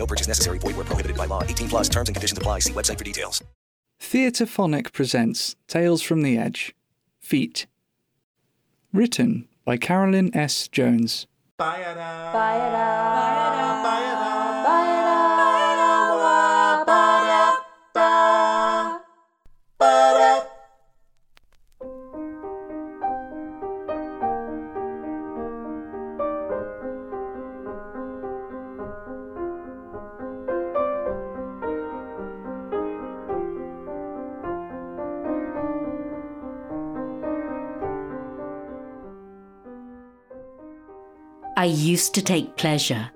No purchase necessary. Void where prohibited by law. 18 plus terms and conditions apply. See website for details. Theatrephonic presents Tales from the Edge Feet. Written by Carolyn S. Jones. I used to take pleasure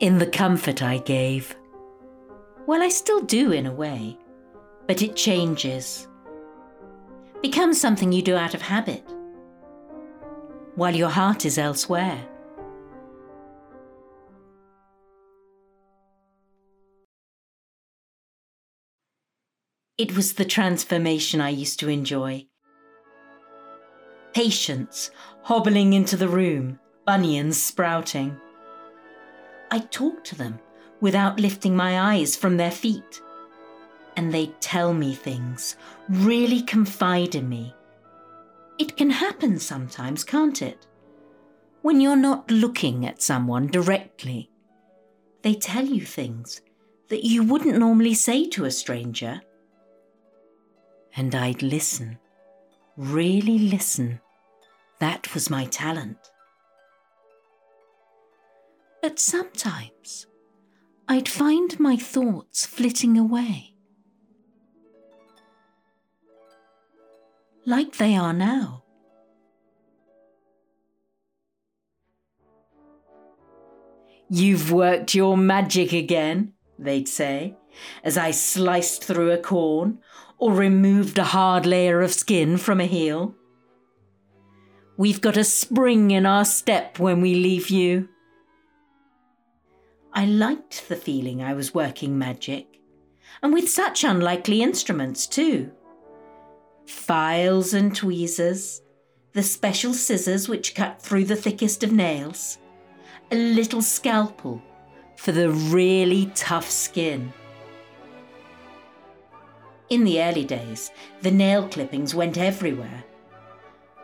in the comfort I gave. Well, I still do in a way, but it changes. Becomes something you do out of habit, while your heart is elsewhere. It was the transformation I used to enjoy. Patience hobbling into the room, bunions sprouting. I talk to them without lifting my eyes from their feet. And they tell me things, really confide in me. It can happen sometimes, can't it? When you're not looking at someone directly, they tell you things that you wouldn't normally say to a stranger. And I'd listen, really listen. That was my talent. But sometimes I'd find my thoughts flitting away. Like they are now. You've worked your magic again, they'd say, as I sliced through a corn or removed a hard layer of skin from a heel. We've got a spring in our step when we leave you. I liked the feeling I was working magic, and with such unlikely instruments too. Files and tweezers, the special scissors which cut through the thickest of nails, a little scalpel for the really tough skin. In the early days, the nail clippings went everywhere.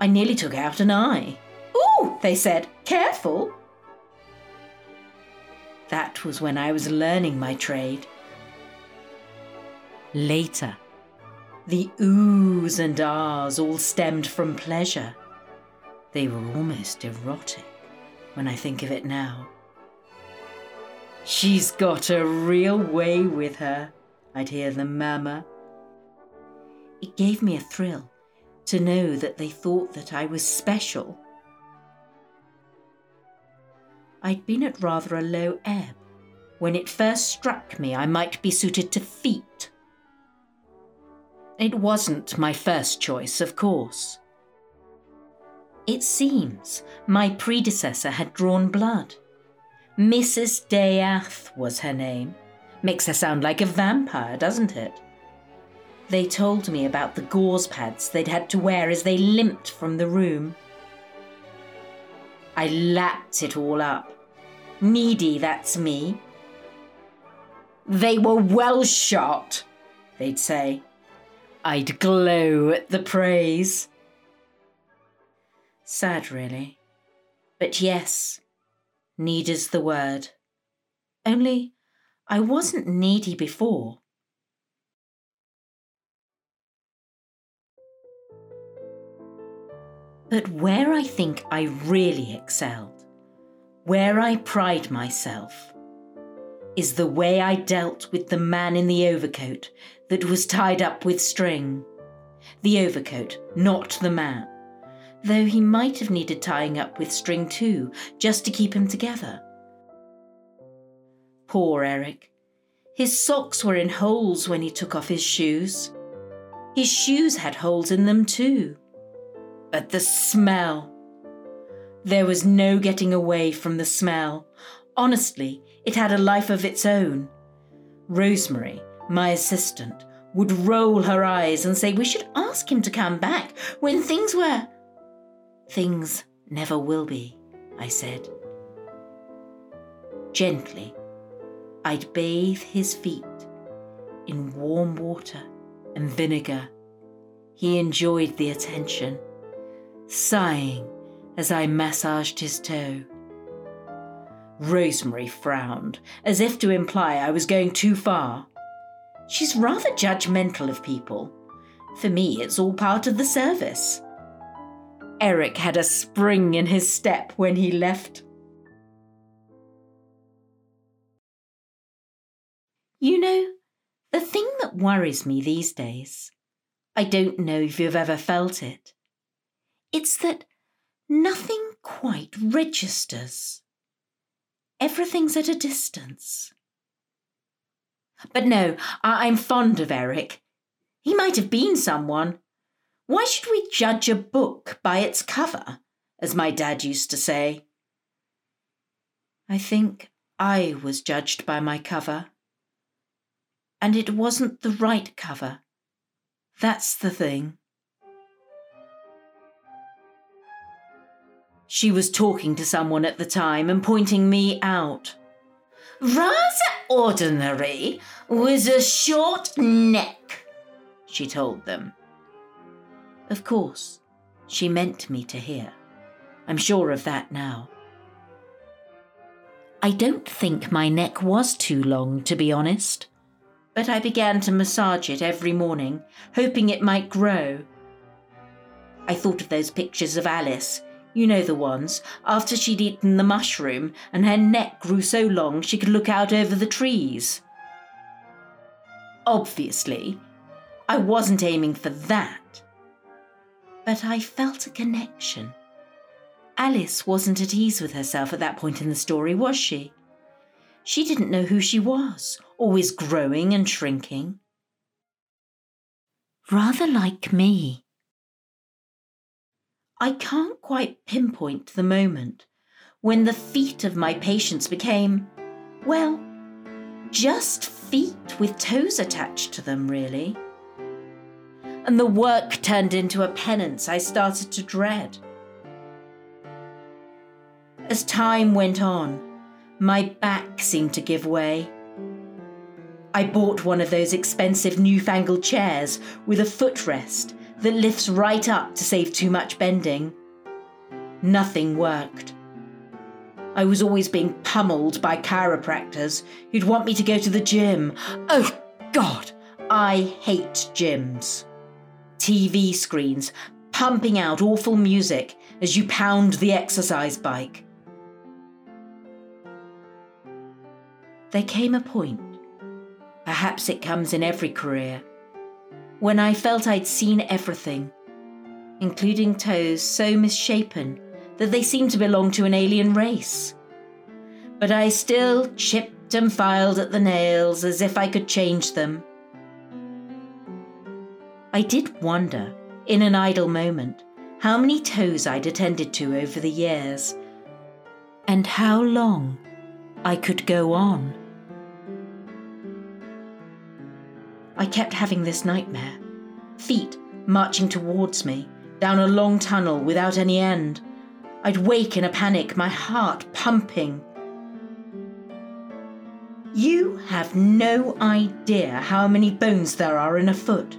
I nearly took out an eye. Ooh, they said, careful. That was when I was learning my trade. Later, the oohs and ahs all stemmed from pleasure. They were almost erotic when I think of it now. She's got a real way with her, I'd hear them murmur. It gave me a thrill to know that they thought that I was special. I'd been at rather a low ebb when it first struck me I might be suited to feet. It wasn't my first choice, of course. It seems my predecessor had drawn blood. Mrs. Dayath was her name. Makes her sound like a vampire, doesn't it? They told me about the gauze pads they'd had to wear as they limped from the room. I lapped it all up. Needy, that's me. They were well shot, they'd say. I'd glow at the praise. Sad, really. But yes, need is the word. Only I wasn't needy before. But where I think I really excelled, where I pride myself, is the way I dealt with the man in the overcoat that was tied up with string. The overcoat, not the man, though he might have needed tying up with string too, just to keep him together. Poor Eric. His socks were in holes when he took off his shoes. His shoes had holes in them too. But the smell. There was no getting away from the smell. Honestly, it had a life of its own. Rosemary, my assistant, would roll her eyes and say we should ask him to come back when things were. Things never will be, I said. Gently, I'd bathe his feet in warm water and vinegar. He enjoyed the attention, sighing as I massaged his toe. Rosemary frowned, as if to imply I was going too far. She's rather judgmental of people. For me, it's all part of the service. Eric had a spring in his step when he left. You know, the thing that worries me these days, I don't know if you've ever felt it, it's that nothing quite registers. Everything's at a distance. But no, I- I'm fond of Eric. He might have been someone. Why should we judge a book by its cover, as my dad used to say? I think I was judged by my cover and it wasn't the right cover. That's the thing. She was talking to someone at the time and pointing me out. Rather ordinary, with a short neck, she told them. Of course, she meant me to hear. I'm sure of that now. I don't think my neck was too long, to be honest but I began to massage it every morning, hoping it might grow. I thought of those pictures of Alice, you know the ones, after she'd eaten the mushroom and her neck grew so long she could look out over the trees. Obviously, I wasn't aiming for that. But I felt a connection. Alice wasn't at ease with herself at that point in the story, was she? She didn't know who she was, always growing and shrinking. Rather like me. I can't quite pinpoint the moment when the feet of my patients became, well, just feet with toes attached to them, really. And the work turned into a penance I started to dread. As time went on, my back seemed to give way. I bought one of those expensive newfangled chairs with a footrest that lifts right up to save too much bending. Nothing worked. I was always being pummeled by chiropractors who'd want me to go to the gym. Oh, God, I hate gyms. TV screens pumping out awful music as you pound the exercise bike. There came a point, perhaps it comes in every career, when I felt I'd seen everything, including toes so misshapen that they seemed to belong to an alien race. But I still chipped and filed at the nails as if I could change them. I did wonder, in an idle moment, how many toes I'd attended to over the years, and how long I could go on. I kept having this nightmare. Feet marching towards me, down a long tunnel without any end. I'd wake in a panic, my heart pumping. You have no idea how many bones there are in a foot.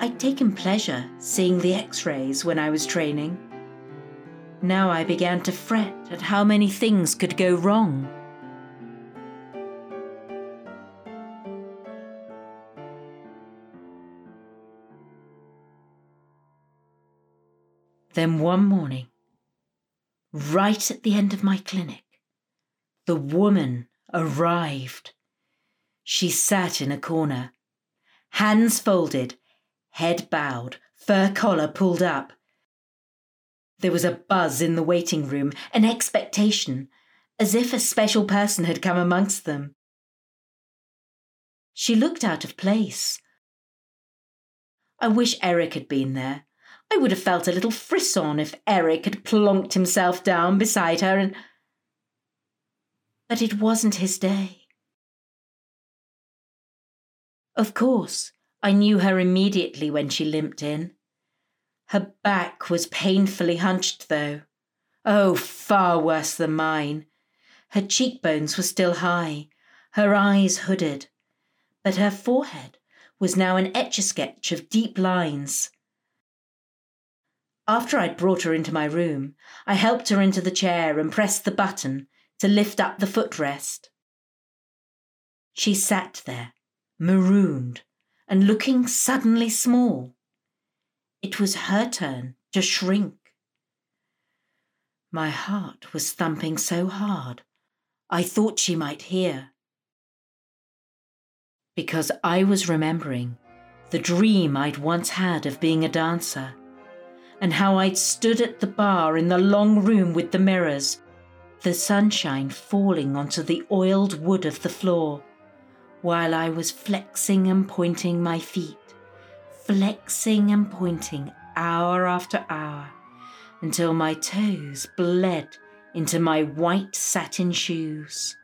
I'd taken pleasure seeing the x rays when I was training. Now I began to fret at how many things could go wrong. Then one morning, right at the end of my clinic, the woman arrived. She sat in a corner, hands folded, head bowed, fur collar pulled up. There was a buzz in the waiting room, an expectation, as if a special person had come amongst them. She looked out of place. I wish Eric had been there. I would have felt a little frisson if Eric had plonked himself down beside her and. But it wasn't his day. Of course, I knew her immediately when she limped in. Her back was painfully hunched, though. Oh, far worse than mine. Her cheekbones were still high, her eyes hooded, but her forehead was now an etch a sketch of deep lines. After I'd brought her into my room, I helped her into the chair and pressed the button to lift up the footrest. She sat there, marooned and looking suddenly small. It was her turn to shrink. My heart was thumping so hard I thought she might hear. Because I was remembering the dream I'd once had of being a dancer, and how I'd stood at the bar in the long room with the mirrors, the sunshine falling onto the oiled wood of the floor while I was flexing and pointing my feet, flexing and pointing hour after hour until my toes bled into my white satin shoes.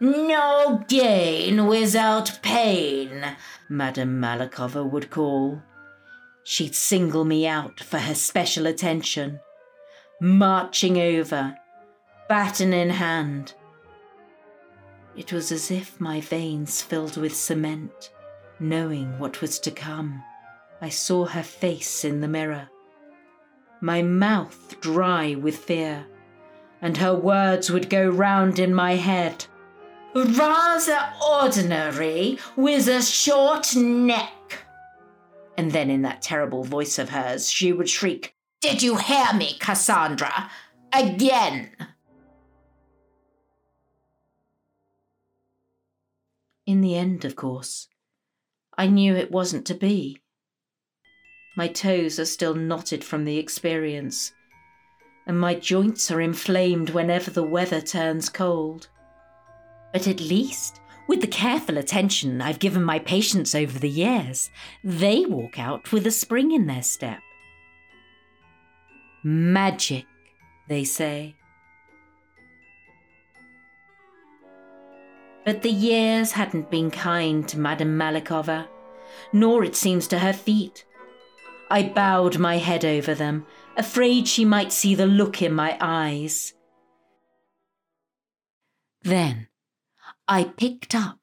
No gain without pain, Madame Malikova would call. She'd single me out for her special attention, marching over, baton in hand, it was as if my veins filled with cement, knowing what was to come. I saw her face in the mirror, my mouth dry with fear, and her words would go round in my head. Rather ordinary, with a short neck. And then, in that terrible voice of hers, she would shriek, Did you hear me, Cassandra? Again! In the end, of course, I knew it wasn't to be. My toes are still knotted from the experience, and my joints are inflamed whenever the weather turns cold. But at least, with the careful attention I've given my patients over the years, they walk out with a spring in their step. Magic, they say. But the years hadn't been kind to Madame Malikova, nor it seems to her feet. I bowed my head over them, afraid she might see the look in my eyes. Then I picked up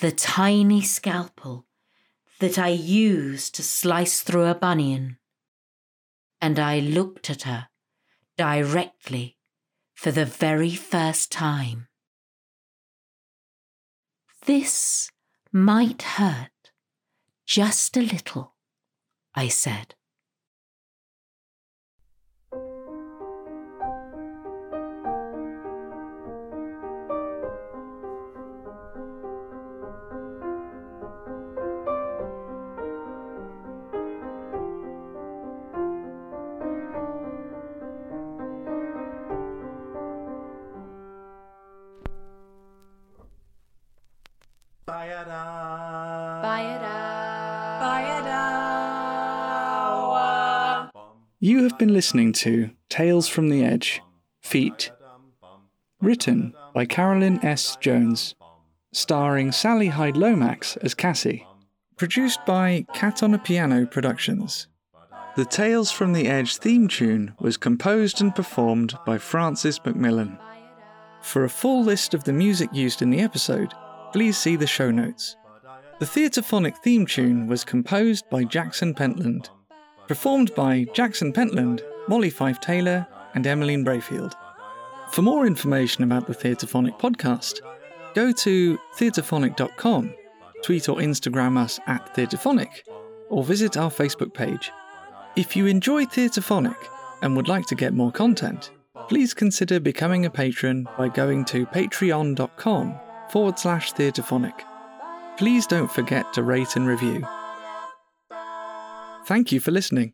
the tiny scalpel that I used to slice through a bunion, and I looked at her directly for the very first time. This might hurt just a little, I said. You have been listening to Tales from the Edge Feet. Written by Carolyn S. Jones. Starring Sally Hyde Lomax as Cassie. Produced by Cat on a Piano Productions. The Tales from the Edge theme tune was composed and performed by Francis McMillan. For a full list of the music used in the episode, please see the show notes. The Theatrephonic theme tune was composed by Jackson Pentland performed by Jackson Pentland, Molly Fife Taylor, and Emmeline Brayfield. For more information about the Theatrephonic podcast, go to theatrephonic.com, tweet or Instagram us at Theatrephonic, or visit our Facebook page. If you enjoy Theatrephonic and would like to get more content, please consider becoming a patron by going to patreon.com forward slash theatrephonic. Please don't forget to rate and review. Thank you for listening.